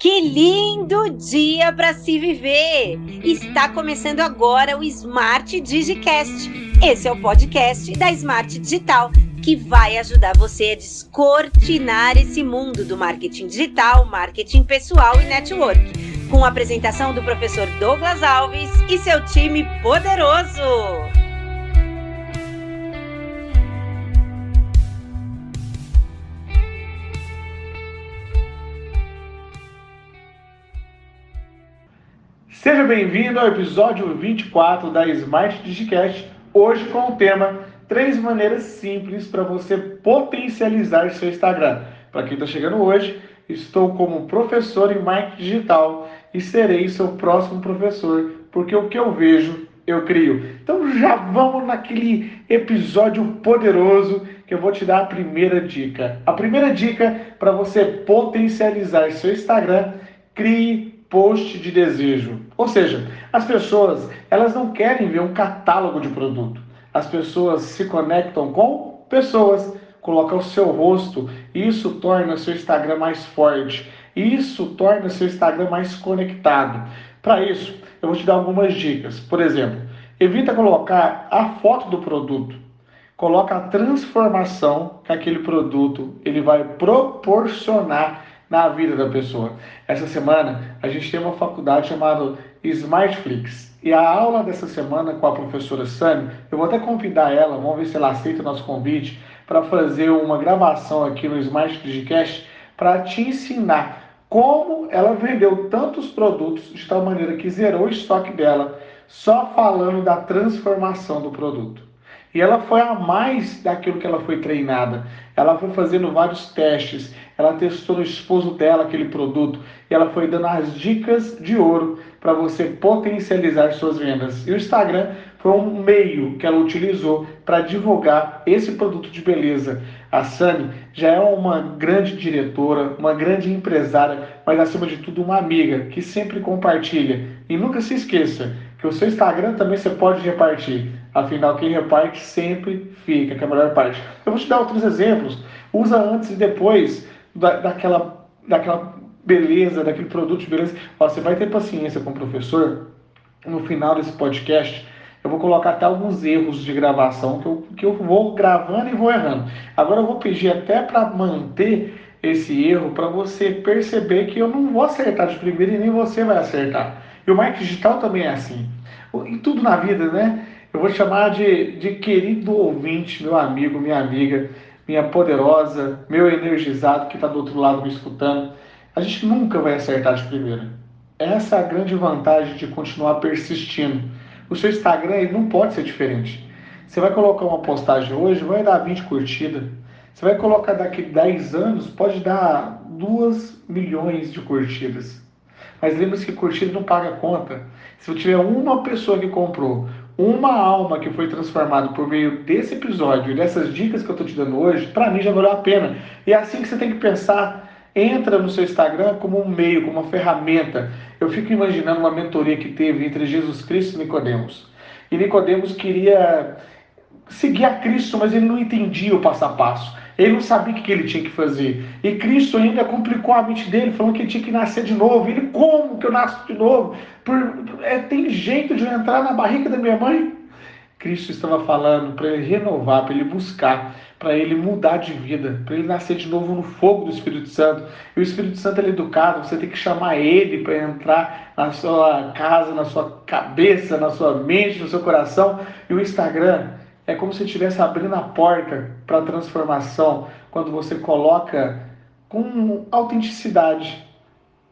Que lindo dia para se viver! Está começando agora o Smart Digicast. Esse é o podcast da Smart Digital que vai ajudar você a descortinar esse mundo do marketing digital, marketing pessoal e network. Com a apresentação do professor Douglas Alves e seu time poderoso. Seja bem-vindo ao episódio 24 da Smart Digicast, hoje com o tema Três maneiras simples para você potencializar seu Instagram. Para quem está chegando hoje, estou como professor em marketing digital e serei seu próximo professor, porque o que eu vejo, eu crio. Então já vamos naquele episódio poderoso que eu vou te dar a primeira dica. A primeira dica para você potencializar seu Instagram, crie post de desejo. Ou seja, as pessoas, elas não querem ver um catálogo de produto. As pessoas se conectam com pessoas, colocam o seu rosto, isso torna seu Instagram mais forte, isso torna seu Instagram mais conectado. Para isso, eu vou te dar algumas dicas. Por exemplo, evita colocar a foto do produto. Coloca a transformação que aquele produto ele vai proporcionar na vida da pessoa. Essa semana a gente tem uma faculdade chamada Smartflix. E a aula dessa semana com a professora Sami, eu vou até convidar ela, vamos ver se ela aceita o nosso convite, para fazer uma gravação aqui no Smart Digicast para te ensinar como ela vendeu tantos produtos de tal maneira que zerou o estoque dela só falando da transformação do produto. E ela foi a mais daquilo que ela foi treinada. Ela foi fazendo vários testes, ela testou no esposo dela aquele produto e ela foi dando as dicas de ouro para você potencializar suas vendas. E o Instagram foi um meio que ela utilizou para divulgar esse produto de beleza. A Sami já é uma grande diretora, uma grande empresária, mas acima de tudo uma amiga que sempre compartilha. E nunca se esqueça que o seu Instagram também você pode repartir. Afinal, quem reparte sempre fica, que é a melhor parte. Eu vou te dar outros exemplos. Usa antes e depois da, daquela, daquela beleza, daquele produto de beleza. Ó, você vai ter paciência com o professor. No final desse podcast, eu vou colocar até alguns erros de gravação que eu, que eu vou gravando e vou errando. Agora eu vou pedir até para manter esse erro para você perceber que eu não vou acertar de primeira e nem você vai acertar. E o marketing digital também é assim. Em tudo na vida, né? Eu vou chamar de, de querido ouvinte, meu amigo, minha amiga minha poderosa, meu energizado que está do outro lado me escutando. A gente nunca vai acertar de primeira. Essa é a grande vantagem de continuar persistindo. O seu Instagram não pode ser diferente. Você vai colocar uma postagem hoje, vai dar 20 curtidas. Você vai colocar daqui 10 anos, pode dar 2 milhões de curtidas. Mas lembre-se que curtida não paga conta. Se tiver uma pessoa que comprou uma alma que foi transformada por meio desse episódio e dessas dicas que eu estou te dando hoje, para mim já valeu a pena. E é assim que você tem que pensar. Entra no seu Instagram como um meio, como uma ferramenta. Eu fico imaginando uma mentoria que teve entre Jesus Cristo e Nicodemos. E Nicodemos queria seguir a Cristo, mas ele não entendia o passo a passo. Ele não sabia o que ele tinha que fazer. E Cristo ainda complicou a mente dele, falando que ele tinha que nascer de novo. Ele, como que eu nasço de novo? Por, é, tem jeito de eu entrar na barriga da minha mãe? Cristo estava falando para ele renovar, para ele buscar, para ele mudar de vida, para ele nascer de novo no fogo do Espírito Santo. E o Espírito Santo é educado, você tem que chamar ele para entrar na sua casa, na sua cabeça, na sua mente, no seu coração. E o Instagram é como se estivesse abrindo a porta para a transformação quando você coloca com autenticidade,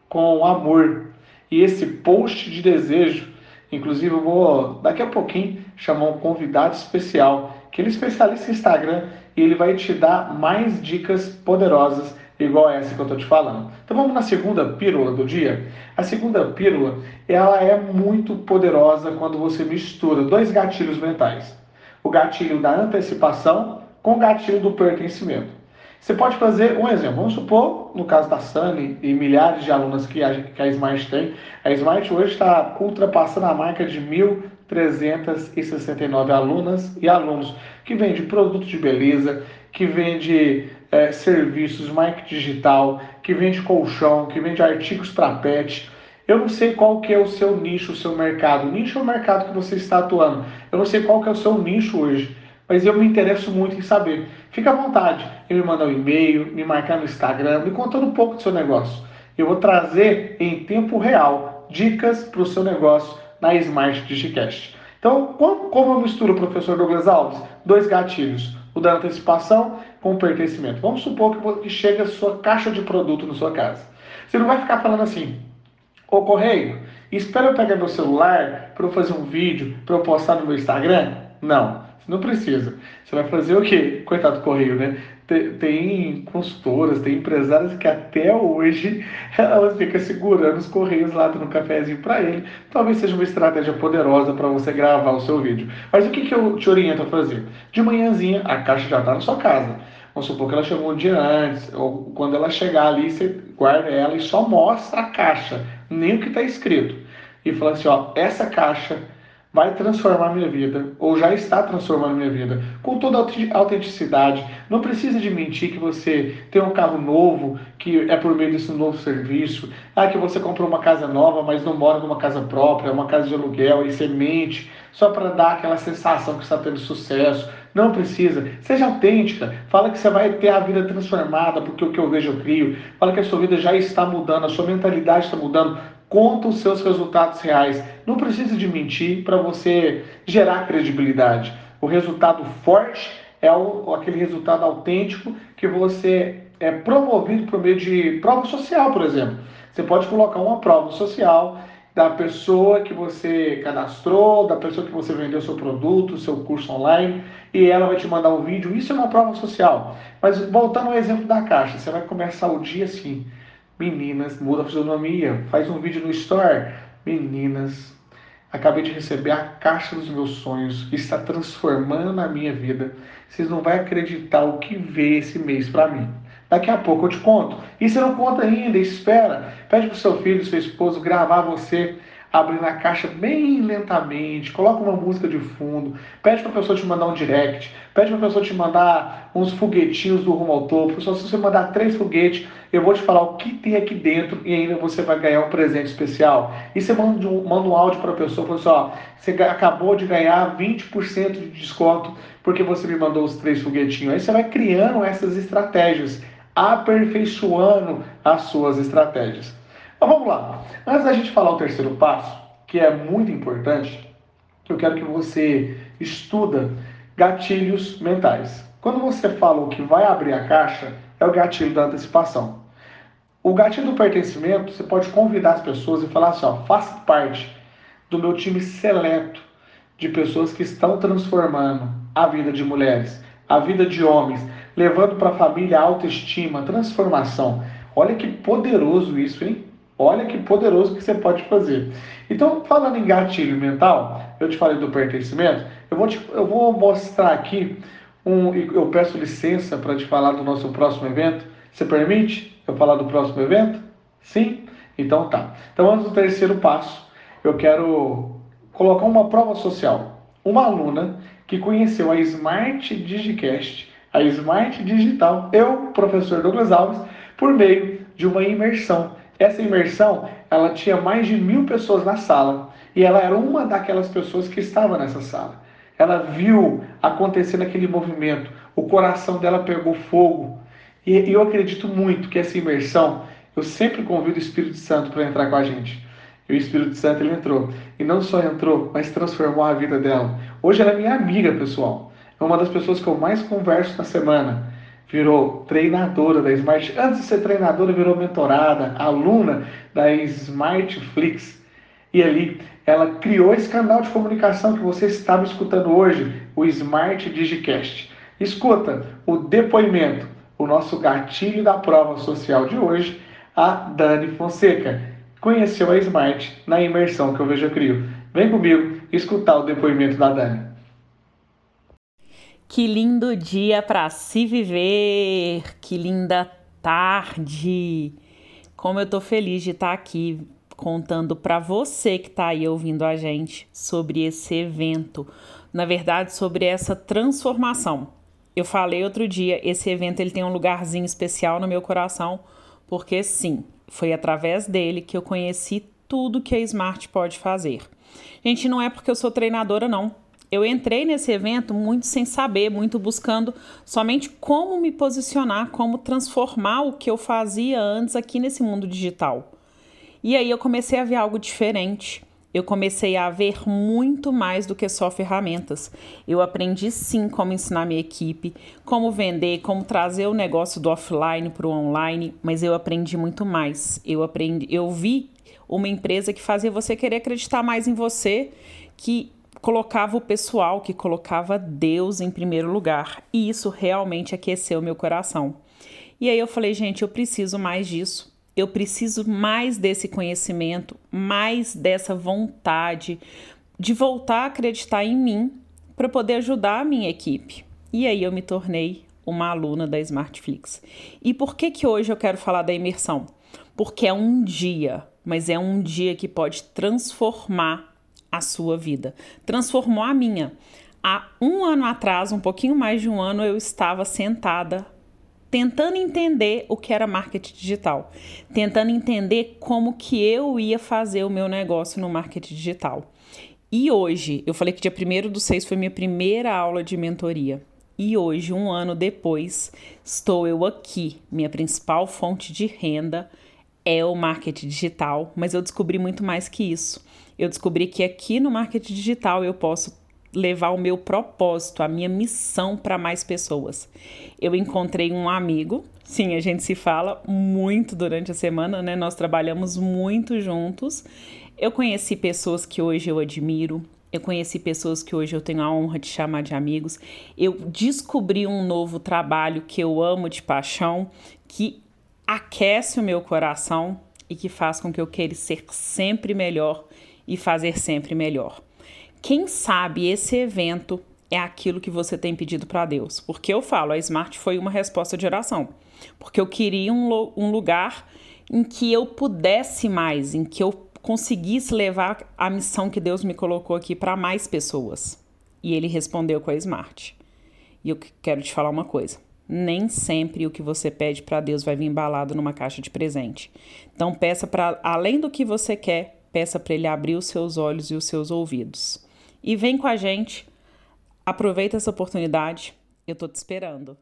com amor. E esse post de desejo, inclusive eu vou daqui a pouquinho chamar um convidado especial, que ele é especialista em Instagram e ele vai te dar mais dicas poderosas igual essa que eu estou te falando. Então vamos na segunda pílula do dia. A segunda pílula, ela é muito poderosa quando você mistura dois gatilhos mentais o gatilho da antecipação com o gatilho do pertencimento. Você pode fazer um exemplo. Vamos supor, no caso da Sunny e milhares de alunas que a, que a Smart tem, a Smart hoje está ultrapassando a marca de 1.369 alunas e alunos que vende produtos de beleza, que vende é, serviços, marketing digital, que vende colchão, que vende artigos para pet. Eu não sei qual que é o seu nicho, o seu mercado. O nicho é o mercado que você está atuando. Eu não sei qual que é o seu nicho hoje, mas eu me interesso muito em saber. Fica à vontade em me mandar um e-mail, me marcar no Instagram, me contando um pouco do seu negócio. Eu vou trazer em tempo real dicas para o seu negócio na Smart Digicast. Então, como eu misturo, professor Douglas Alves? Dois gatilhos, o da antecipação com o pertencimento. Vamos supor que chega a sua caixa de produto na sua casa. Você não vai ficar falando assim, ô correio, espera eu pegar meu celular para eu fazer um vídeo, para eu postar no meu Instagram? Não. Não precisa. Você vai fazer o quê? Coitado do correio, né? Tem consultoras, tem empresárias que até hoje elas ficam segurando os correios lá dando cafezinho para ele. Talvez seja uma estratégia poderosa para você gravar o seu vídeo. Mas o que, que eu te oriento a fazer? De manhãzinha, a caixa já está na sua casa. Vamos supor que ela chegou um dia antes, ou quando ela chegar ali, você guarda ela e só mostra a caixa, nem o que está escrito. E fala assim: ó, essa caixa vai transformar minha vida, ou já está transformando minha vida, com toda a autenticidade. Não precisa de mentir que você tem um carro novo, que é por meio desse novo serviço, ah, que você comprou uma casa nova, mas não mora numa casa própria, é uma casa de aluguel, e você mente, só para dar aquela sensação que está tendo sucesso. Não precisa. Seja autêntica. Fala que você vai ter a vida transformada, porque o que eu vejo eu crio. Fala que a sua vida já está mudando, a sua mentalidade está mudando conta os seus resultados reais. Não precisa de mentir para você gerar credibilidade. O resultado forte é o, aquele resultado autêntico que você é promovido por meio de prova social, por exemplo. Você pode colocar uma prova social da pessoa que você cadastrou, da pessoa que você vendeu seu produto, seu curso online, e ela vai te mandar um vídeo. Isso é uma prova social. Mas voltando ao exemplo da caixa, você vai começar o dia assim. Meninas, muda a fisionomia, faz um vídeo no Store. Meninas, acabei de receber a caixa dos meus sonhos está transformando a minha vida. Vocês não vão acreditar o que vê esse mês para mim. Daqui a pouco eu te conto. E você não conta ainda, espera. Pede para o seu filho, seu esposo gravar você abrindo a caixa bem lentamente, coloca uma música de fundo, pede para a pessoa te mandar um direct, pede para a pessoa te mandar uns foguetinhos do rumo ao topo. Só se você mandar três foguetes, eu vou te falar o que tem aqui dentro e ainda você vai ganhar um presente especial. E você manda um, manda um áudio para a pessoa, fala assim, você acabou de ganhar 20% de desconto porque você me mandou os três foguetinhos. Aí você vai criando essas estratégias, aperfeiçoando as suas estratégias. Então vamos lá. Antes da gente falar o terceiro passo, que é muito importante, eu quero que você estuda gatilhos mentais. Quando você fala o que vai abrir a caixa, é o gatilho da antecipação. O gatilho do pertencimento, você pode convidar as pessoas e falar assim, ó, faça parte do meu time seleto de pessoas que estão transformando a vida de mulheres, a vida de homens, levando para a família autoestima, transformação. Olha que poderoso isso, hein? Olha que poderoso que você pode fazer. Então, falando em gatilho mental, eu te falei do pertencimento, eu vou, te, eu vou mostrar aqui, um, eu peço licença para te falar do nosso próximo evento. Você permite eu falar do próximo evento? Sim? Então tá. Então, antes do terceiro passo, eu quero colocar uma prova social. Uma aluna que conheceu a Smart Digicast, a Smart Digital, eu, professor Douglas Alves, por meio de uma imersão essa imersão, ela tinha mais de mil pessoas na sala e ela era uma daquelas pessoas que estava nessa sala. Ela viu acontecendo aquele movimento, o coração dela pegou fogo. E eu acredito muito que essa imersão, eu sempre convido o Espírito Santo para entrar com a gente. E o Espírito Santo ele entrou. E não só entrou, mas transformou a vida dela. Hoje ela é minha amiga, pessoal. É uma das pessoas que eu mais converso na semana virou treinadora da Smart. Antes de ser treinadora, virou mentorada, aluna da Smartflix. E ali ela criou esse canal de comunicação que você estava escutando hoje, o Smart Digicast. Escuta o depoimento, o nosso gatilho da prova social de hoje, a Dani Fonseca. Conheceu a Smart na imersão que eu vejo crio. Vem comigo escutar o depoimento da Dani. Que lindo dia para se viver, que linda tarde. Como eu tô feliz de estar tá aqui contando para você que está aí ouvindo a gente sobre esse evento, na verdade sobre essa transformação. Eu falei outro dia, esse evento ele tem um lugarzinho especial no meu coração, porque sim, foi através dele que eu conheci tudo que a Smart pode fazer. Gente, não é porque eu sou treinadora, não. Eu entrei nesse evento muito sem saber, muito buscando somente como me posicionar, como transformar o que eu fazia antes aqui nesse mundo digital. E aí eu comecei a ver algo diferente. Eu comecei a ver muito mais do que só ferramentas. Eu aprendi sim como ensinar minha equipe, como vender, como trazer o negócio do offline para o online, mas eu aprendi muito mais. Eu aprendi, eu vi uma empresa que fazia você querer acreditar mais em você, que colocava o pessoal, que colocava Deus em primeiro lugar. E isso realmente aqueceu meu coração. E aí eu falei, gente, eu preciso mais disso. Eu preciso mais desse conhecimento, mais dessa vontade de voltar a acreditar em mim para poder ajudar a minha equipe. E aí eu me tornei uma aluna da Smartflix. E por que que hoje eu quero falar da imersão? Porque é um dia, mas é um dia que pode transformar a sua vida. Transformou a minha. Há um ano atrás, um pouquinho mais de um ano, eu estava sentada tentando entender o que era marketing digital, tentando entender como que eu ia fazer o meu negócio no marketing digital. E hoje, eu falei que dia 1 do 6 foi minha primeira aula de mentoria. E hoje, um ano depois, estou eu aqui, minha principal fonte de renda, é o marketing digital, mas eu descobri muito mais que isso. Eu descobri que aqui no marketing digital eu posso levar o meu propósito, a minha missão para mais pessoas. Eu encontrei um amigo, sim, a gente se fala muito durante a semana, né? Nós trabalhamos muito juntos. Eu conheci pessoas que hoje eu admiro, eu conheci pessoas que hoje eu tenho a honra de chamar de amigos. Eu descobri um novo trabalho que eu amo de paixão, que aquece o meu coração e que faz com que eu queira ser sempre melhor e fazer sempre melhor. Quem sabe esse evento é aquilo que você tem pedido para Deus? Porque eu falo, a Smart foi uma resposta de oração. Porque eu queria um, um lugar em que eu pudesse mais, em que eu conseguisse levar a missão que Deus me colocou aqui para mais pessoas. E ele respondeu com a Smart. E eu quero te falar uma coisa nem sempre o que você pede para Deus vai vir embalado numa caixa de presente. Então peça para além do que você quer, peça para ele abrir os seus olhos e os seus ouvidos. E vem com a gente. Aproveita essa oportunidade. Eu tô te esperando.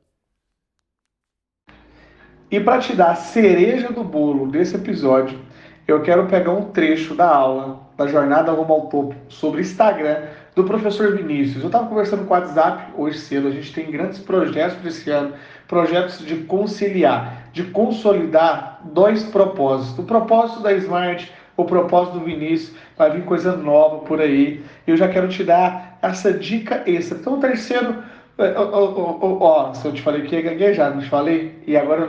E para te dar a cereja do bolo desse episódio, eu quero pegar um trecho da aula da Jornada Rumo ao Topo sobre Instagram do professor Vinícius. Eu estava conversando com o WhatsApp hoje cedo, a gente tem grandes projetos para esse ano, projetos de conciliar, de consolidar dois propósitos. O propósito da Smart, o propósito do Vinícius, vai vir coisa nova por aí. Eu já quero te dar essa dica extra. Então, o terceiro, ó, ó, ó, ó se eu te falei que ia gaguejar, não te falei? E agora,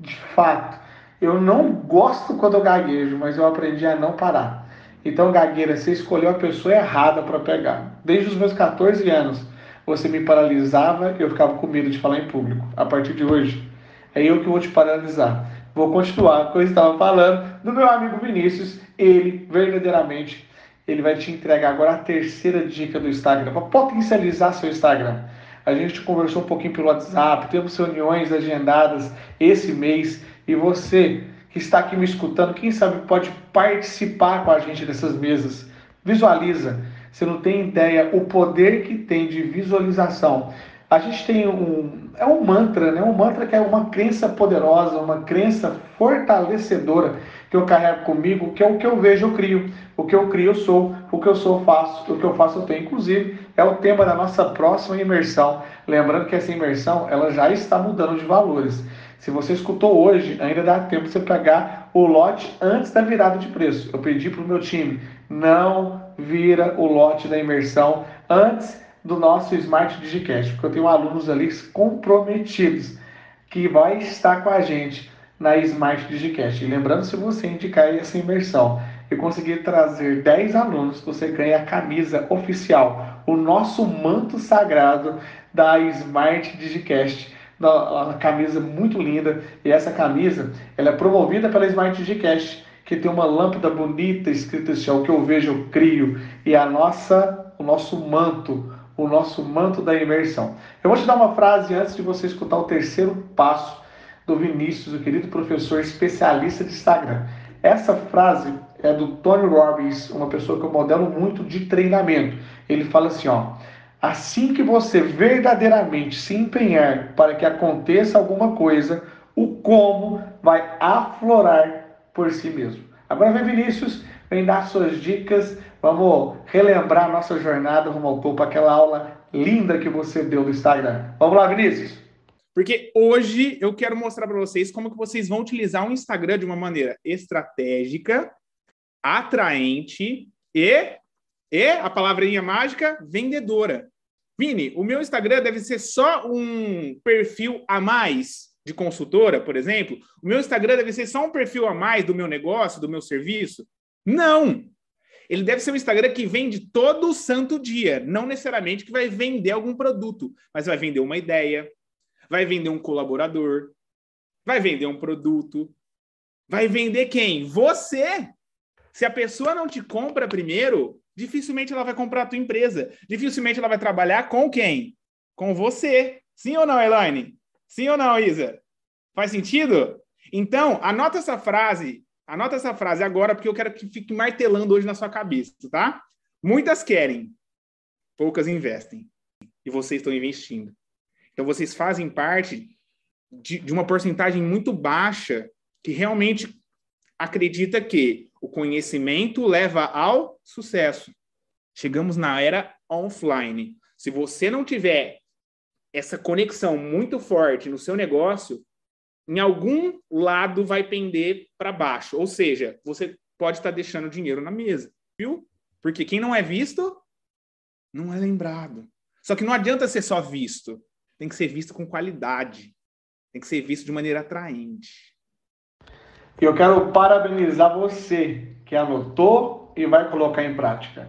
de fato, eu não gosto quando eu gaguejo, mas eu aprendi a não parar. Então, gagueira, você escolheu a pessoa errada para pegar. Desde os meus 14 anos, você me paralisava e eu ficava com medo de falar em público. A partir de hoje, é eu que vou te paralisar. Vou continuar que eu estava falando do meu amigo Vinícius. Ele, verdadeiramente, ele vai te entregar agora a terceira dica do Instagram, para potencializar seu Instagram. A gente conversou um pouquinho pelo WhatsApp, temos reuniões agendadas esse mês e você que está aqui me escutando, quem sabe pode participar com a gente dessas mesas. Visualiza. Você não tem ideia o poder que tem de visualização. A gente tem um é um mantra, né? Um mantra que é uma crença poderosa, uma crença fortalecedora que eu carrego comigo, que é o que eu vejo, eu crio. O que eu crio, eu sou. O que eu sou, eu faço. O que eu faço, eu tenho. Inclusive, é o tema da nossa próxima imersão. Lembrando que essa imersão, ela já está mudando de valores. Se você escutou hoje, ainda dá tempo de você pegar o lote antes da virada de preço. Eu pedi para o meu time, não vira o lote da imersão antes do nosso Smart Digicast, porque eu tenho alunos ali comprometidos que vai estar com a gente na Smart Digicast. E lembrando, se você indicar essa imersão e conseguir trazer 10 alunos, você ganha a camisa oficial, o nosso manto sagrado da Smart Digicast uma camisa muito linda. E essa camisa ela é promovida pela Smart Digcast, que tem uma lâmpada bonita escrita assim, o que eu vejo eu crio. E a nossa, o nosso manto, o nosso manto da imersão. Eu vou te dar uma frase antes de você escutar o terceiro passo do Vinícius, o querido professor especialista de Instagram. Essa frase é do Tony Robbins, uma pessoa que eu modelo muito de treinamento. Ele fala assim, ó: Assim que você verdadeiramente se empenhar para que aconteça alguma coisa, o como vai aflorar por si mesmo. Agora vem Vinícius, vem dar suas dicas, vamos relembrar nossa jornada rumo ao topo, aquela aula linda que você deu no Instagram. Vamos lá, Vinícius? Porque hoje eu quero mostrar para vocês como que vocês vão utilizar o Instagram de uma maneira estratégica, atraente e, e a palavrinha mágica, vendedora. Vini, o meu Instagram deve ser só um perfil a mais de consultora, por exemplo? O meu Instagram deve ser só um perfil a mais do meu negócio, do meu serviço? Não! Ele deve ser um Instagram que vende todo o santo dia, não necessariamente que vai vender algum produto, mas vai vender uma ideia, vai vender um colaborador, vai vender um produto, vai vender quem? Você! Se a pessoa não te compra primeiro, dificilmente ela vai comprar a tua empresa. Dificilmente ela vai trabalhar com quem? Com você. Sim ou não, Elaine? Sim ou não, Isa? Faz sentido? Então, anota essa frase, anota essa frase agora, porque eu quero que fique martelando hoje na sua cabeça, tá? Muitas querem, poucas investem. E vocês estão investindo. Então, vocês fazem parte de, de uma porcentagem muito baixa que realmente acredita que o conhecimento leva ao sucesso. Chegamos na era offline. Se você não tiver essa conexão muito forte no seu negócio, em algum lado vai pender para baixo. Ou seja, você pode estar tá deixando dinheiro na mesa, viu? Porque quem não é visto, não é lembrado. Só que não adianta ser só visto. Tem que ser visto com qualidade. Tem que ser visto de maneira atraente. Eu quero parabenizar você que anotou e vai colocar em prática.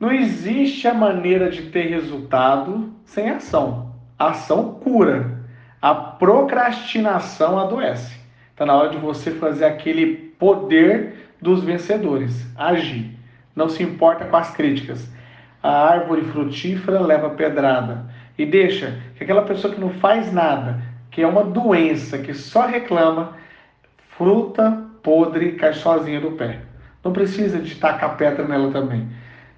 Não existe a maneira de ter resultado sem ação. A ação cura. A procrastinação adoece. Está na hora de você fazer aquele poder dos vencedores. Agir. Não se importa com as críticas. A árvore frutífera leva pedrada. E deixa que aquela pessoa que não faz nada, que é uma doença, que só reclama, fruta podre cai sozinha do pé. Não precisa de tacar pedra nela também.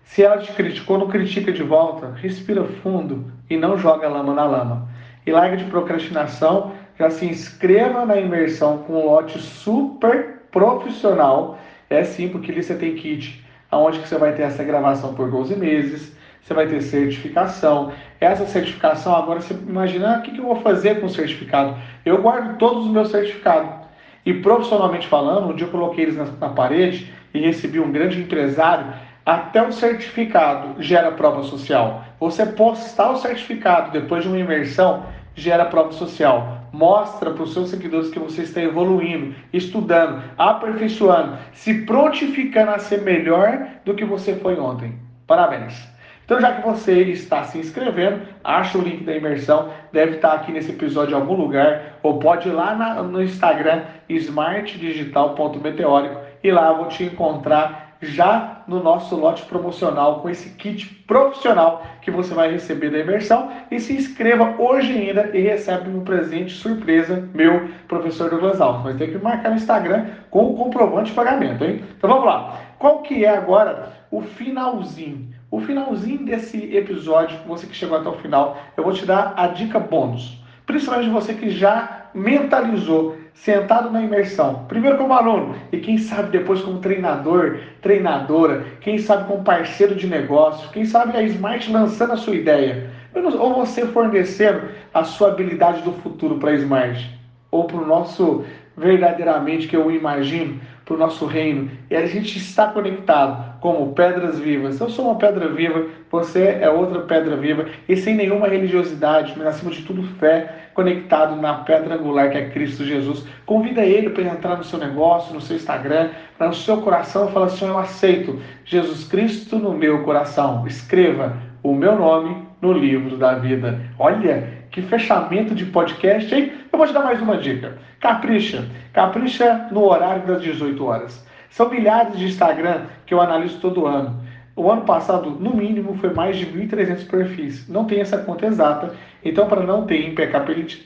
Se ela te criticou, não critica de volta. Respira fundo e não joga lama na lama. E larga de procrastinação, já se inscreva na imersão com um lote super profissional. É sim, porque ali você tem kit, aonde que você vai ter essa gravação por 12 meses, você vai ter certificação. Essa certificação, agora você imagina, ah, o que, que eu vou fazer com o certificado? Eu guardo todos os meus certificados. E profissionalmente falando, um dia eu coloquei eles na, na parede e recebi um grande empresário até o certificado gera prova social. Você postar o certificado depois de uma imersão gera prova social. Mostra para os seus seguidores que você está evoluindo, estudando, aperfeiçoando, se prontificando a ser melhor do que você foi ontem. Parabéns! Então, já que você está se inscrevendo, acha o link da imersão, deve estar aqui nesse episódio em algum lugar, ou pode ir lá na, no Instagram smartdigital.meteórico e lá eu vou te encontrar já no nosso lote promocional com esse kit profissional que você vai receber da imersão e se inscreva hoje ainda e recebe um presente surpresa meu, professor Douglas Alves. Vai ter que marcar no Instagram com o comprovante de pagamento, hein? Então vamos lá. Qual que é agora o finalzinho? O finalzinho desse episódio, você que chegou até o final, eu vou te dar a dica bônus. Principalmente você que já mentalizou sentado na imersão, primeiro como aluno e quem sabe depois como treinador, treinadora, quem sabe como parceiro de negócio, quem sabe a Smart lançando a sua ideia, ou você fornecendo a sua habilidade do futuro para a Smart, ou para o nosso verdadeiramente que eu imagino para o nosso reino. E a gente está conectado como pedras vivas. Eu sou uma pedra viva, você é outra pedra viva, e sem nenhuma religiosidade, mas acima de tudo fé, conectado na pedra angular que é Cristo Jesus. Convida ele para entrar no seu negócio, no seu Instagram, para no seu coração e fala assim: Eu aceito Jesus Cristo no meu coração. Escreva o meu nome no livro da vida. Olha que fechamento de podcast, hein? Eu vou te dar mais uma dica. Capricha. Capricha no horário das 18 horas. São milhares de Instagram que eu analiso todo ano. O ano passado, no mínimo, foi mais de 1.300 perfis. Não tem essa conta exata, então, para não ter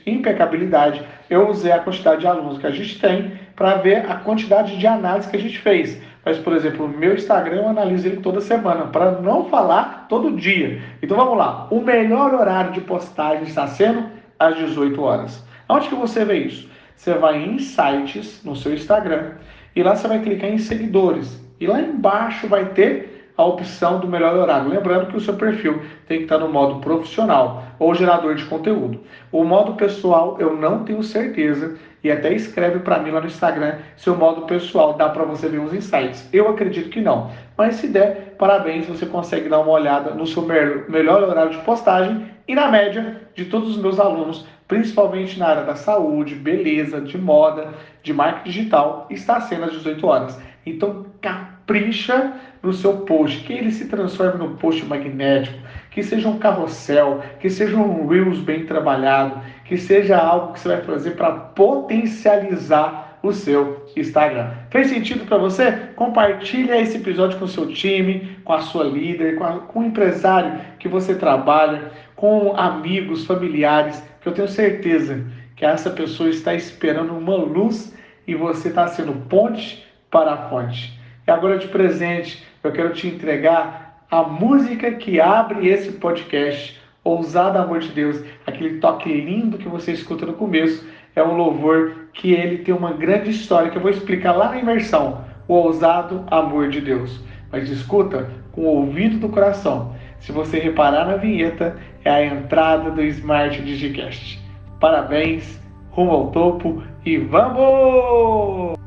impecabilidade, eu usei a quantidade de alunos que a gente tem para ver a quantidade de análise que a gente fez. Mas, por exemplo, o meu Instagram eu analiso ele toda semana, para não falar todo dia. Então vamos lá. O melhor horário de postagem está sendo às 18 horas. Onde que você vê isso? Você vai em sites no seu Instagram e lá você vai clicar em seguidores. E lá embaixo vai ter a opção do melhor horário. Lembrando que o seu perfil tem que estar no modo profissional ou gerador de conteúdo. O modo pessoal eu não tenho certeza e até escreve para mim lá no Instagram se o modo pessoal dá para você ver uns insights. Eu acredito que não, mas se der, parabéns, você consegue dar uma olhada no seu melhor horário de postagem e na média de todos os meus alunos, principalmente na área da saúde, beleza, de moda, de marketing digital, está sendo às 18 horas. Então, capricha no seu post, que ele se transforme num post magnético, que seja um carrossel, que seja um Reels bem trabalhado, que seja algo que você vai fazer para potencializar o seu Instagram. Fez sentido para você? Compartilha esse episódio com o seu time, com a sua líder, com, a, com o empresário que você trabalha, com amigos, familiares, que eu tenho certeza que essa pessoa está esperando uma luz e você está sendo ponte para a fonte. E agora de presente, eu quero te entregar a música que abre esse podcast, Ousado Amor de Deus, aquele toque lindo que você escuta no começo, é um louvor que ele tem uma grande história que eu vou explicar lá na imersão, o Ousado Amor de Deus. Mas escuta com o ouvido do coração. Se você reparar na vinheta, é a entrada do Smart Digicast. Parabéns, rumo ao topo e vamos!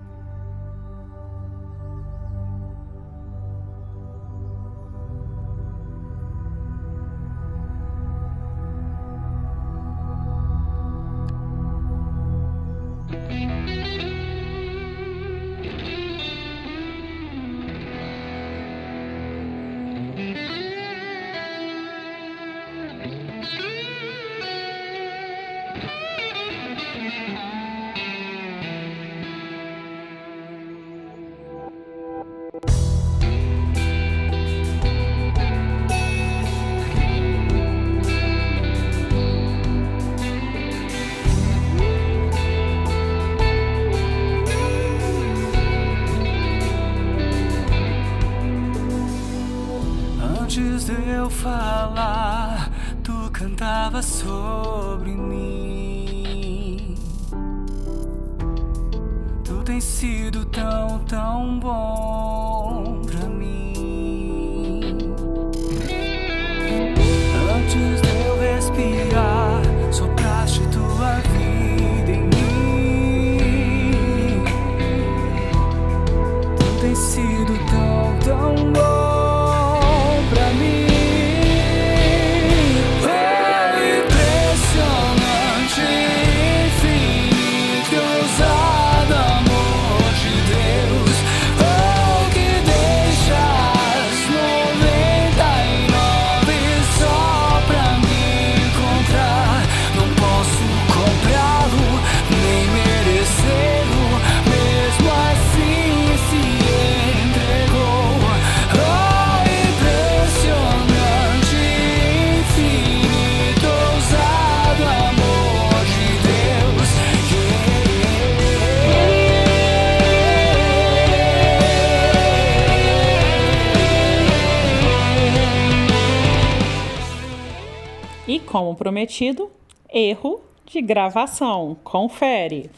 Prometido, erro de gravação. Confere.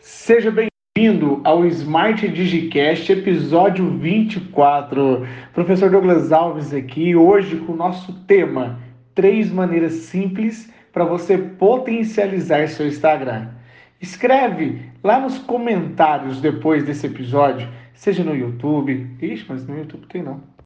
Seja bem-vindo ao Smart Digicast, episódio 24. Professor Douglas Alves aqui, hoje com o nosso tema: três maneiras simples para você potencializar seu Instagram. Escreve lá nos comentários depois desse episódio, seja no YouTube. Ixi, mas no YouTube tem não.